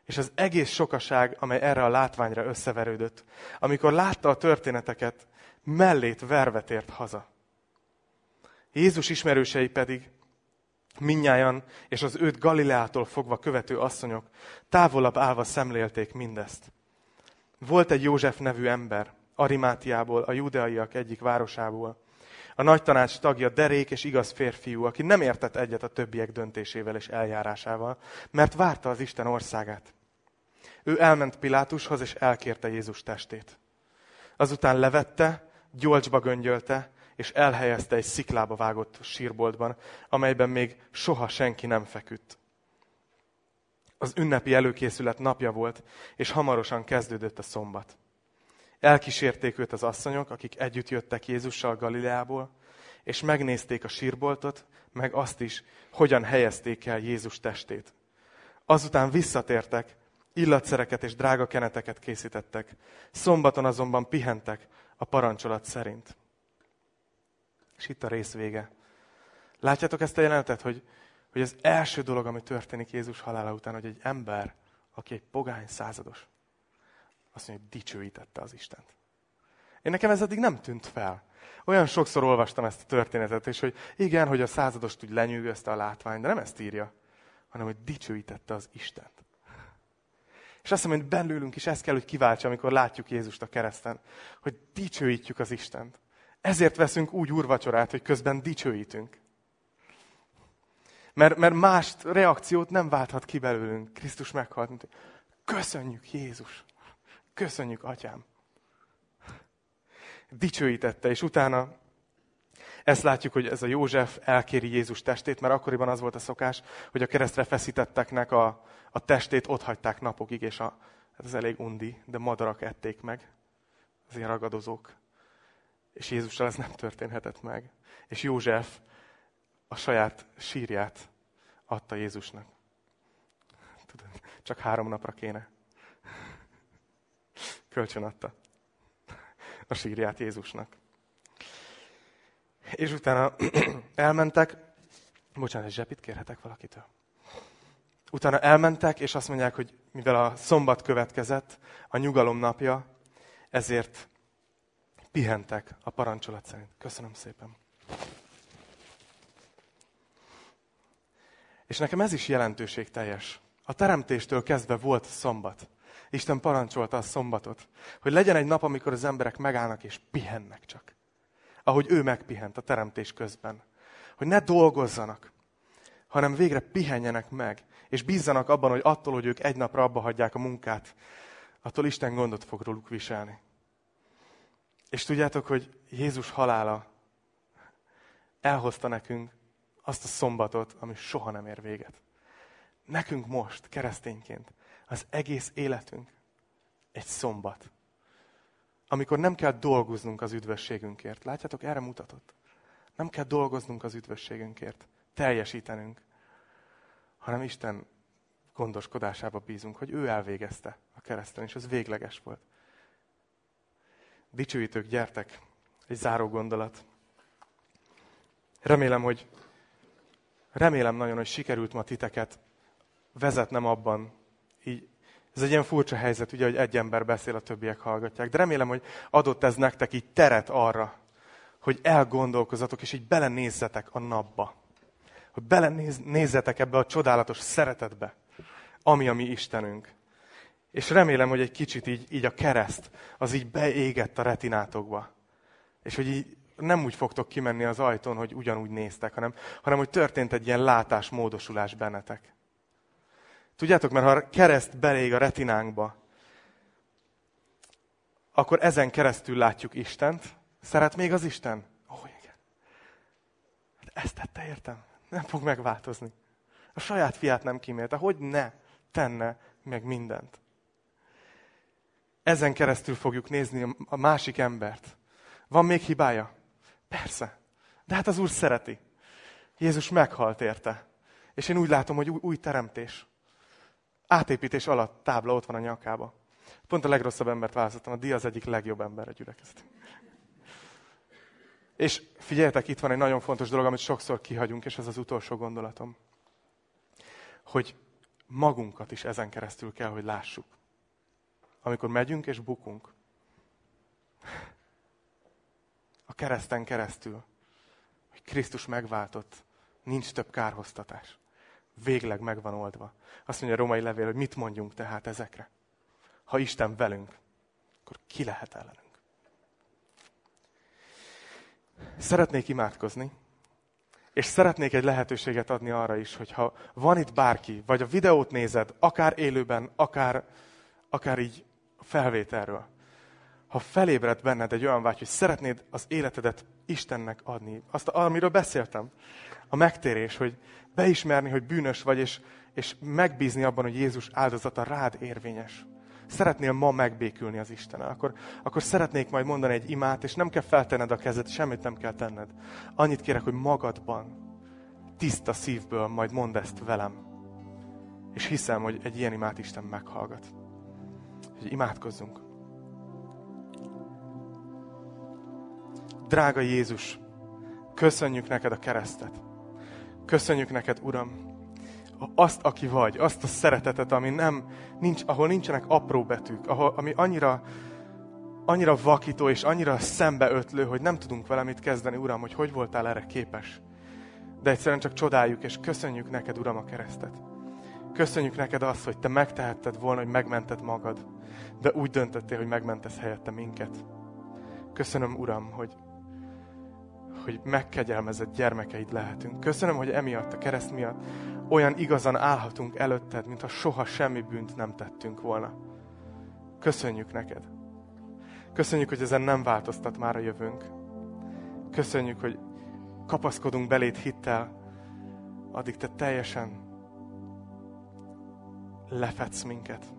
És az egész sokaság, amely erre a látványra összeverődött, amikor látta a történeteket, mellét verve tért haza. Jézus ismerősei pedig minnyájan és az őt Galileától fogva követő asszonyok távolabb állva szemlélték mindezt. Volt egy József nevű ember, Arimátiából, a judeaiak egyik városából. A nagy tanács tagja derék és igaz férfiú, aki nem értett egyet a többiek döntésével és eljárásával, mert várta az Isten országát. Ő elment Pilátushoz, és elkérte Jézus testét. Azután levette, gyolcsba göngyölte, és elhelyezte egy sziklába vágott sírboltban, amelyben még soha senki nem feküdt. Az ünnepi előkészület napja volt, és hamarosan kezdődött a szombat. Elkísérték őt az asszonyok, akik együtt jöttek Jézussal Galileából, és megnézték a sírboltot, meg azt is, hogyan helyezték el Jézus testét. Azután visszatértek, illatszereket és drága keneteket készítettek. Szombaton azonban pihentek a parancsolat szerint. És itt a rész vége. Látjátok ezt a jelenetet, hogy, hogy az első dolog, ami történik Jézus halála után, hogy egy ember, aki egy pogány százados, azt mondja, hogy dicsőítette az Istent. Én nekem ez eddig nem tűnt fel. Olyan sokszor olvastam ezt a történetet, és hogy igen, hogy a századost úgy lenyűgözte a látvány, de nem ezt írja, hanem hogy dicsőítette az Istent. És azt mondom, hogy belőlünk is ezt kell, hogy kiváltsa, amikor látjuk Jézust a kereszten, hogy dicsőítjük az Istent. Ezért veszünk úgy úrvacsorát, hogy közben dicsőítünk. Mert, mert más reakciót nem válthat ki belőlünk. Krisztus meghalt, köszönjük Jézus, köszönjük Atyám. Dicsőítette, és utána ezt látjuk, hogy ez a József elkéri Jézus testét, mert akkoriban az volt a szokás, hogy a keresztre feszítetteknek a, a testét ott hagyták napokig, és a, hát ez elég undi, de madarak ették meg, az ilyen ragadozók. És Jézussal ez nem történhetett meg. És József a saját sírját adta Jézusnak. Tudod, csak három napra kéne. Kölcsön adta a sírját Jézusnak. És utána elmentek, bocsánat, egy zsepit kérhetek valakitől. Utána elmentek, és azt mondják, hogy mivel a szombat következett, a nyugalom napja, ezért pihentek a parancsolat szerint. Köszönöm szépen. És nekem ez is jelentőség teljes. A teremtéstől kezdve volt szombat. Isten parancsolta a szombatot, hogy legyen egy nap, amikor az emberek megállnak és pihennek csak. Ahogy ő megpihent a teremtés közben. Hogy ne dolgozzanak, hanem végre pihenjenek meg, és bízzanak abban, hogy attól, hogy ők egy napra abba hagyják a munkát, attól Isten gondot fog róluk viselni. És tudjátok, hogy Jézus halála elhozta nekünk azt a szombatot, ami soha nem ér véget. Nekünk most, keresztényként, az egész életünk egy szombat. Amikor nem kell dolgoznunk az üdvösségünkért. Látjátok, erre mutatott. Nem kell dolgoznunk az üdvösségünkért. Teljesítenünk. Hanem Isten gondoskodásába bízunk, hogy ő elvégezte a kereszten, és ez végleges volt. Dicsőítők, gyertek! Egy záró gondolat. Remélem, hogy remélem nagyon, hogy sikerült ma titeket vezetnem abban, így, ez egy ilyen furcsa helyzet, ugye, hogy egy ember beszél, a többiek hallgatják. De remélem, hogy adott ez nektek így teret arra, hogy elgondolkozatok, és így belenézzetek a napba. Hogy belenézzetek ebbe a csodálatos szeretetbe, ami a mi Istenünk. És remélem, hogy egy kicsit így, így a kereszt, az így beégett a retinátokba. És hogy így nem úgy fogtok kimenni az ajtón, hogy ugyanúgy néztek, hanem, hanem hogy történt egy ilyen látásmódosulás bennetek. Tudjátok, mert ha a kereszt belég a retinánkba, akkor ezen keresztül látjuk Istent. Szeret még az Isten? Ó, oh, igen. Hát ezt tette, értem? Nem fog megváltozni. A saját fiát nem kímélte. Hogy ne tenne meg mindent? Ezen keresztül fogjuk nézni a másik embert. Van még hibája? Persze. De hát az Úr szereti. Jézus meghalt érte. És én úgy látom, hogy új, új teremtés. Átépítés alatt tábla ott van a nyakába. Pont a legrosszabb embert választottam, a dia az egyik legjobb ember a gyülekezet. És figyeljetek, itt van egy nagyon fontos dolog, amit sokszor kihagyunk, és ez az utolsó gondolatom. Hogy magunkat is ezen keresztül kell, hogy lássuk. Amikor megyünk és bukunk. A kereszten keresztül. Hogy Krisztus megváltott. Nincs több kárhoztatás végleg meg van oldva. Azt mondja a romai levél, hogy mit mondjunk tehát ezekre. Ha Isten velünk, akkor ki lehet ellenünk? Szeretnék imádkozni, és szeretnék egy lehetőséget adni arra is, hogy ha van itt bárki, vagy a videót nézed, akár élőben, akár, akár így felvételről, ha felébred benned egy olyan vágy, hogy szeretnéd az életedet Istennek adni, azt, amiről beszéltem, a megtérés, hogy beismerni, hogy bűnös vagy, és, és megbízni abban, hogy Jézus áldozata rád érvényes. Szeretnél ma megbékülni az Isten, akkor, akkor szeretnék majd mondani egy imát, és nem kell feltenned a kezed, semmit nem kell tenned. Annyit kérek, hogy magadban, tiszta szívből majd mondd ezt velem. És hiszem, hogy egy ilyen imát Isten meghallgat. Hogy imádkozzunk. Drága Jézus, köszönjük neked a keresztet. Köszönjük neked, Uram, azt, aki vagy, azt a szeretetet, ami nem, nincs, ahol nincsenek apró betűk, ahol, ami annyira, annyira vakító és annyira szembeötlő, hogy nem tudunk vele mit kezdeni, Uram, hogy hogy voltál erre képes. De egyszerűen csak csodáljuk és köszönjük neked, Uram, a keresztet. Köszönjük neked azt, hogy te megtehetted volna, hogy megmented magad, de úgy döntöttél, hogy megmentesz helyette minket. Köszönöm, Uram, hogy, hogy megkegyelmezett gyermekeid lehetünk. Köszönöm, hogy emiatt, a kereszt miatt olyan igazan állhatunk előtted, mintha soha semmi bűnt nem tettünk volna. Köszönjük neked. Köszönjük, hogy ezen nem változtat már a jövőnk. Köszönjük, hogy kapaszkodunk belét hittel, addig te teljesen lefetsz minket,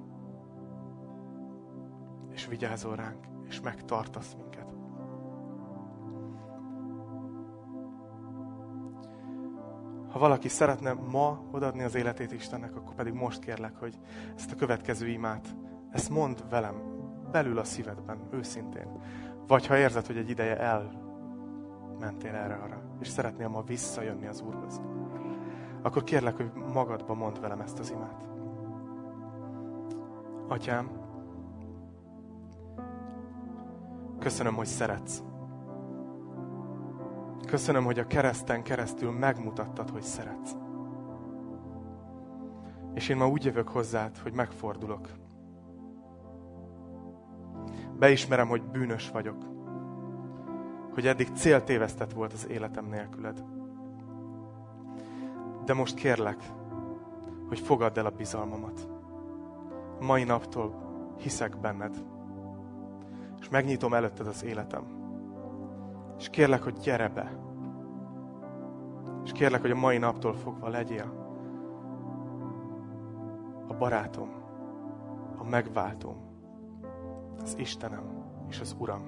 és vigyázol ránk, és megtartasz minket. Ha valaki szeretne ma odadni az életét Istennek, akkor pedig most kérlek, hogy ezt a következő imát, ezt mondd velem, belül a szívedben, őszintén. Vagy ha érzed, hogy egy ideje elmentél erre-arra, és szeretnél ma visszajönni az Úrhoz, akkor kérlek, hogy magadba mondd velem ezt az imát. Atyám, köszönöm, hogy szeretsz. Köszönöm, hogy a kereszten keresztül megmutattad, hogy szeretsz. És én ma úgy jövök hozzád, hogy megfordulok. Beismerem, hogy bűnös vagyok. Hogy eddig céltévesztett volt az életem nélküled. De most kérlek, hogy fogadd el a bizalmamat. Mai naptól hiszek benned. És megnyitom előtted az életem. És kérlek, hogy gyere be. És kérlek, hogy a mai naptól fogva legyél a barátom, a megváltom, az Istenem és az Uram.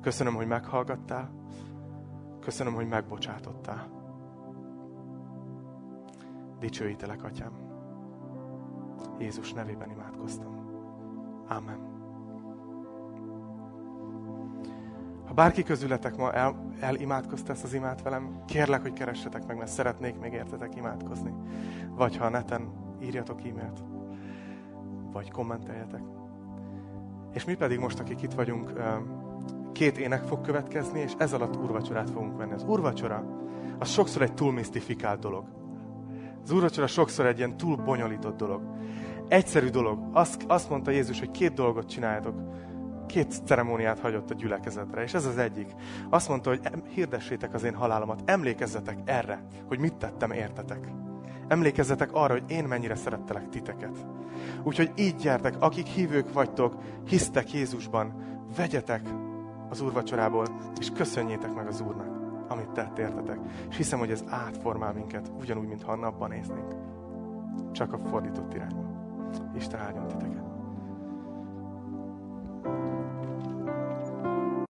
Köszönöm, hogy meghallgattál, köszönöm, hogy megbocsátottál. Dicsőítelek, Atyám. Jézus nevében imádkoztam. Amen. Ha bárki közületek ma el, elimádkozta ezt az imát velem, kérlek, hogy keressetek meg, mert szeretnék még értetek imádkozni. Vagy ha a neten írjatok e-mailt, vagy kommenteljetek. És mi pedig most, akik itt vagyunk, két ének fog következni, és ez alatt úrvacsorát fogunk venni. Az úrvacsora, az sokszor egy túl misztifikált dolog. Az úrvacsora sokszor egy ilyen túl bonyolított dolog. Egyszerű dolog. Azt, azt mondta Jézus, hogy két dolgot csináljatok két ceremóniát hagyott a gyülekezetre, és ez az egyik. Azt mondta, hogy hirdessétek az én halálomat, emlékezzetek erre, hogy mit tettem értetek. Emlékezzetek arra, hogy én mennyire szerettelek titeket. Úgyhogy így gyertek, akik hívők vagytok, hisztek Jézusban, vegyetek az úrvacsorából, és köszönjétek meg az Úrnak, amit tett értetek. És hiszem, hogy ez átformál minket, ugyanúgy, mintha a napban néznénk. Csak a fordított irányba. Isten áldjon titeket.